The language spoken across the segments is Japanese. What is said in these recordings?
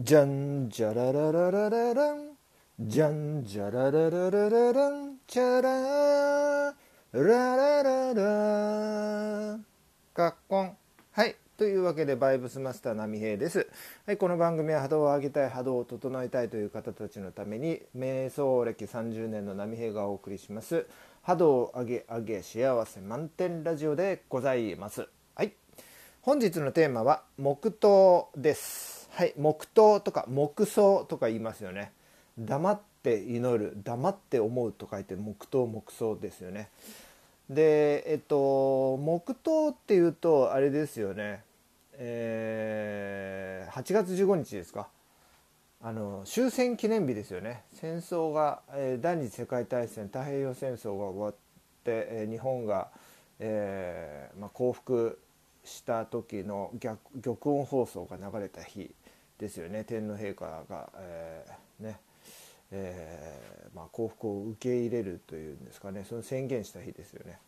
じゃんじゃららららららんじゃんじゃららららららんちゃらららららかっこんはい。というわけでバイブスマスター波平です、はい、この番組は波動を上げたい波動を整えたいという方たちのために瞑想歴30年の波平がお送りします。波動を上げ上げ幸せ満点ラジオでございます。はい。本日のテーマは黙祷です。はい黙祷とか黙想とか言いますよね。黙って祈る黙って思うと書いて黙祷黙想ですよね。でえっと黙祷っていうとあれですよね。えー、8月15日ですか。あの終戦記念日ですよね。戦争が、えー、第二次世界大戦太平洋戦争が終わって、えー、日本が、えーまあ、降伏した時の逆玉音放送が流れた日ですよね天皇陛下が、えー、ねえー、まあ、幸福を受け入れるというんですかねその宣言した日ですよね。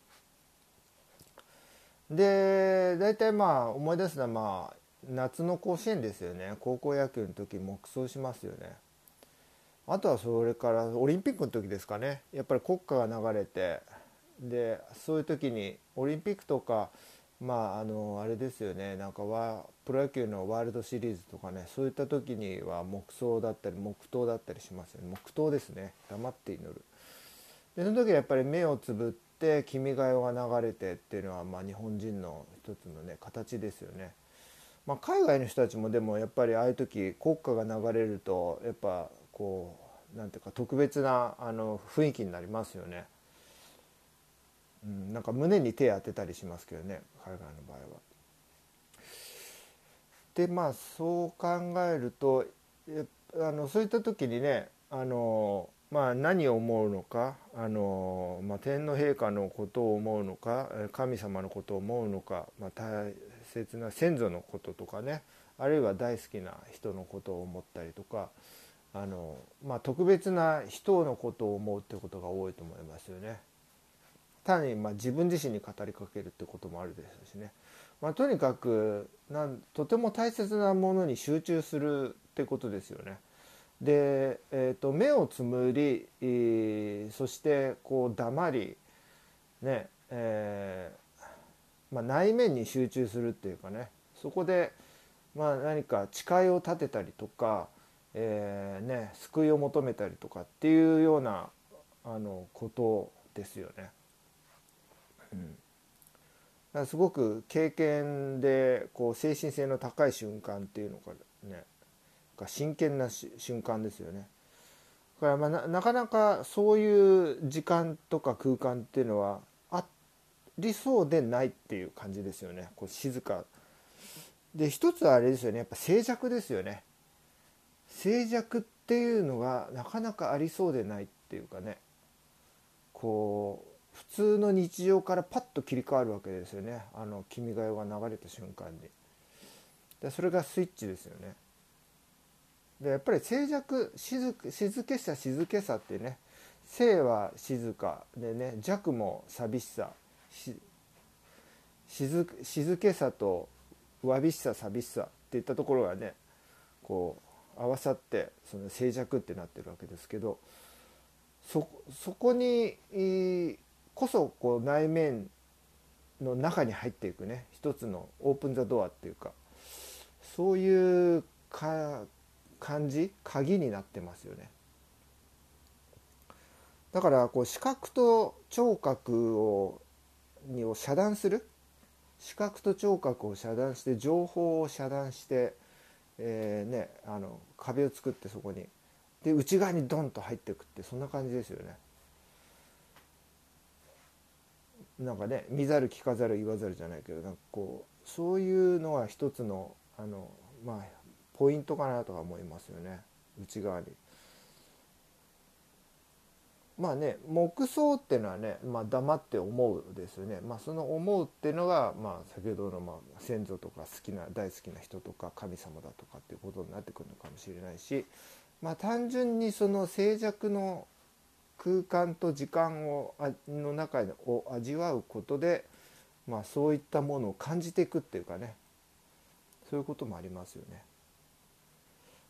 で大体まあ思い出すのはまあ夏の甲子園ですよね高校野球の時黙想しますよね。あとはそれからオリンピックの時ですかねやっぱり国歌が流れてでそういう時にオリンピックとかまああのあれですよね。なんかはプロ野球のワールドシリーズとかねそういった時には黙想だったり黙祷だったりしますよね。黙祷ですね。黙って祈る。でその時はやっぱり目をつぶって「君が代」が流れてっていうのはまあ日本人の一つのね形ですよね、まあ、海外の人たちもでもやっぱりああいう時国歌が流れるとやっぱこうなんていうか特別なあの雰囲気になりますよね。うん、なんか胸に手当てたりしますけどね海外の場合は。でまあそう考えるとあのそういった時にねあの、まあ、何を思うのかあの、まあ、天皇陛下のことを思うのか神様のことを思うのか、まあ、大切な先祖のこととかねあるいは大好きな人のことを思ったりとかあの、まあ、特別な人のことを思うってことが多いと思いますよね。単にま自分自身に語りかけるってこともあるでしょうしね、まあ、とにかくなんとても大切なものに集中するってことですよね。で、えーと、目をつむり、えー、そしてこう黙りねえー、まあ、内面に集中するっていうかねそこで、まあ、何か誓いを立てたりとか、えー、ね、救いを求めたりとかっていうようなあのことですよね。うん、すごく経験でこう精神性の高い瞬間っていうのがね真剣な瞬間ですよね。だからまあなかなかそういう時間とか空間っていうのはありそうでないっていう感じですよね。こう静か。で一つはあれですよね。やっぱ静寂ですよね。静寂っていうのがなかなかありそうでないっていうかね。こう普通の日常からパッと切り替わるわけですよね。あの「君が代」が流れた瞬間に。でそれがスイッチですよね。でやっぱり静寂静静けさ静けさってね静は静か。でね弱も寂しさ。静静けさとわびしさ寂しさっていったところがねこう合わさってその静寂ってなってるわけですけどそこにこそこう内面の中に入っていくね。一つのオープン・ザ・ドアっていうか。そういうか感じ？鍵になってますよね。だからこう視覚と聴覚をにを遮断する？視覚と聴覚を遮断して情報を遮断して、えー、ね、あの壁を作ってそこに。で内側にドンと入っていくってそんな感じですよね。なんかね見ざる聞かざる言わざるじゃないけどなんかこうそういうのは一つのあのまあポイントかなとは思いますよね内側に。まあね黙想っていうのはね、まあ、黙って思うですよね、まあ、その思うっていうのが、まあ、先ほどのまあ先祖とか好きな大好きな人とか神様だとかっていうことになってくるのかもしれないし、まあ、単純にその静寂の空間と時間をの中を味わうことで、まあ、そういったものを感じていくっていうかねそういうこともありますよね。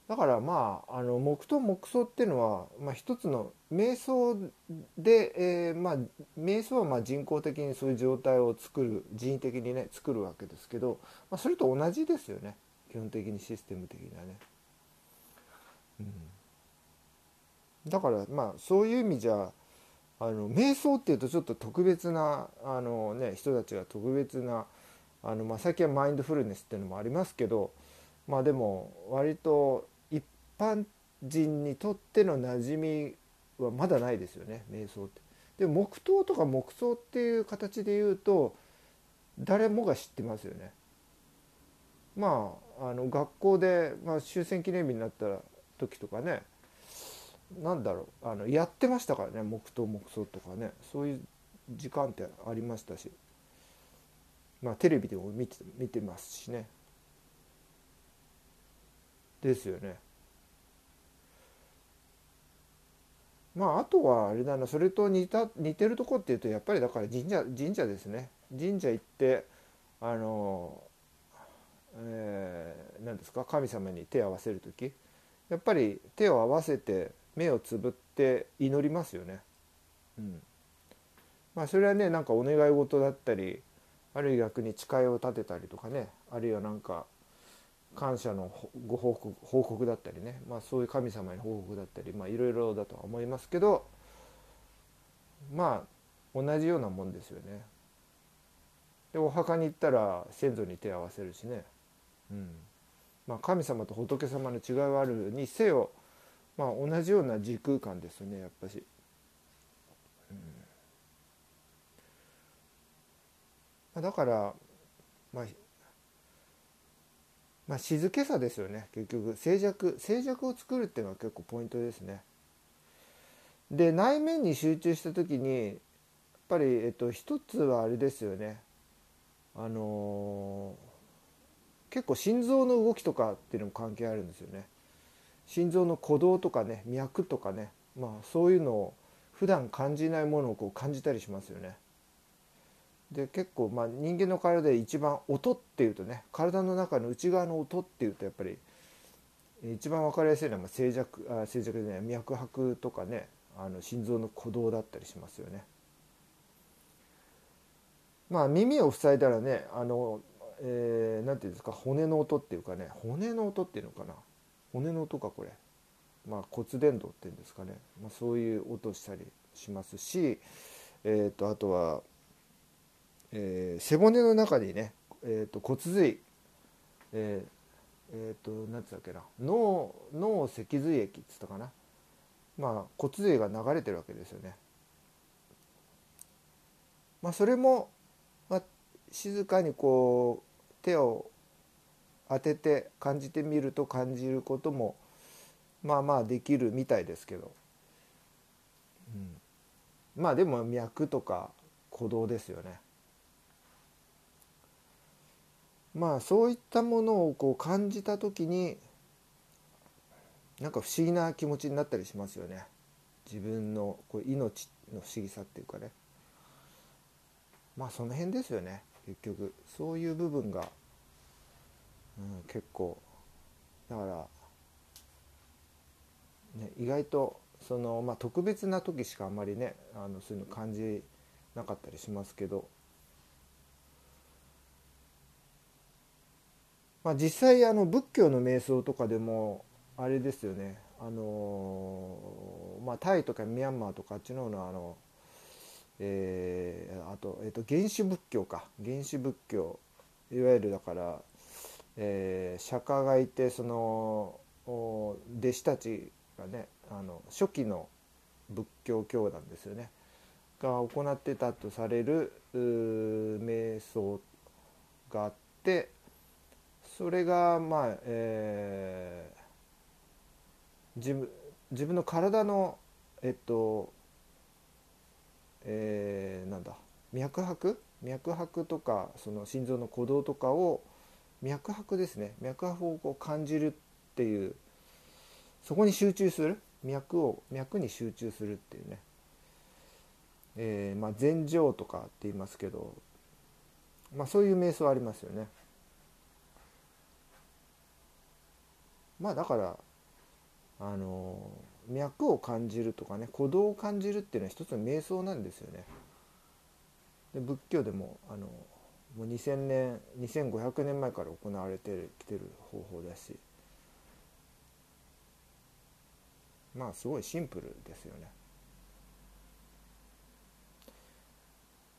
だからまああの黙祷黙想っていうのは、まあ、一つの瞑想で、えー、まあ瞑想はまあ人工的にそういう状態を作る人為的にね作るわけですけど、まあ、それと同じですよね基本的にシステム的にはね。うん、だからまあそういう意味じゃあの瞑想っていうとちょっと特別なあの、ね、人たちが特別なあの、まあ、最近はマインドフルネスっていうのもありますけどまあでも割と一般人にとっての馴染みはまだないですよね瞑想って。で黙祷とか黙想っていう形で言うと誰もが知ってますよね。まああの学校で、まあ、終戦記念日になった時とかね何だろうあのやってましたからね黙祷黙想とかね。そういう時間ってありましたし。まあテレビでも見て見てますしね。ですよね。まああとはあれだなそれと似た似てるとこっていうとやっぱりだから神社神社ですね。神社行ってあの、えー、何ですか神様に手を合わせる時。やっぱり手を合わせて目をつぶって祈りますよね。うん、まあそれはねなんかお願い事だったりあるいは逆に誓いを立てたりとかねあるいはなんか感謝のご報告報告だったりね、まあ、そういう神様に報告だったりいろいろだとは思いますけどまあ同じようなもんですよね。でお墓に行ったら先祖に手を合わせるしね、うんまあ、神様と仏様の違いはあるにせよ、まあ、同じような時空間ですねやっぱし。うん、だから、まあ、まあ、静けさですよね結局静寂静寂を作るっていうのは結構ポイントですね。で内面に集中した時にやっぱり、えっと、一つはあれですよねあのー、結構心臓の動きとかっていうのも関係あるんですよね。心臓の鼓動とかね脈とかねまあそういうのを普段感じないものをこう感じたりしますよね。で結構まあ人間の体で一番音っていうとね体の中の内側の音っていうとやっぱり一番分かりやすいのは静寂あ静寂でね脈拍とかねあの心臓の鼓動だったりしますよね。まあ耳を塞いだらねあの、えー、なんていうんですか骨の音っていうかね骨の音っていうのかな骨の音かこれ。まあ骨伝導っていうんですかね、まあ、そういう音したりしますし、えーとあとはえー、背骨の中にね、えーと、骨髄えー、えー、と何つったっけな脳脳脊髄液っつったかなまあ骨髄が流れてるわけですよね。まあ、それも、まあ、静かにこう手を当てて感じてみると感じることもまあまあできるみたいですけど、うん、まあでも脈とか鼓動ですよね。まあそういったものをこう感じた時になんか不思議な気持ちになったりしますよね。自分のこう命の不思議さっていうかね。まあその辺ですよね結局。そういう部分が、うん、結構。だから、ね、意外とその、まあ、特別な時しかあんまりねあのそういうの感じなかったりしますけど。まあ、実際あの仏教の瞑想とかでもあれですよね。あのまあ、タイとかミャンマーとかあっちの方のあの、えー、あと,、えー、と原始仏教か。原始仏教。いわゆるだから、えー、釈迦がいてその弟子たちがねあの初期の仏教教団ですよね。が行ってたとされる瞑想があってそれがまあ、えー、自分自分の体のえっとえー、なんだ脈拍？脈拍とかその心臓の鼓動とかを脈拍ですね脈拍をこう感じるっていうそこに集中する？脈を脈に集中するっていうね、えー、まあ禅定とかって言いますけど、まあ、そういう瞑想ありますよね。まあだからあの脈を感じるとかね鼓動を感じるっていうのは一つの瞑想なんですよね。で仏教でもあのもう2000年2500年前から行われてきてる方法だしまあすごいシンプルですよね。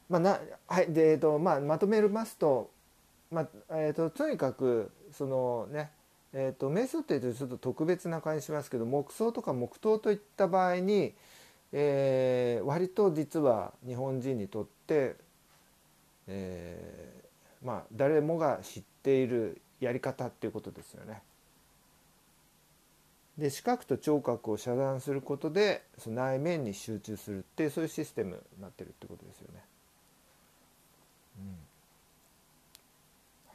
まあなはいでえーとまあ、まとめますと,、まあえーと、とにかくそのねえーと、瞑想っていうとちょっと特別な感じしますけど黙想とか黙祷といった場合に、えー、割と実は日本人にとって、えー、まあ誰もが知っているやり方っていうことですよね。で視覚と聴覚を遮断することでその内面に集中するっていうそういうシステムになってるってことですよね。うん、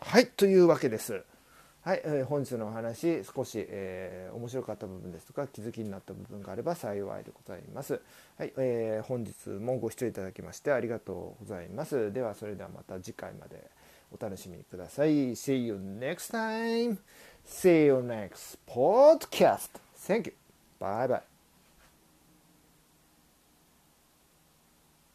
はいというわけです。はい、えー、本日のお話少し、えー、面白かった部分ですとか気づきになった部分があれば幸いでございます。はい、えー、本日もご視聴いただきましてありがとうございます。ではそれではまた次回までお楽しみください。See you next time. See you next podcast. Thank you. Bye bye.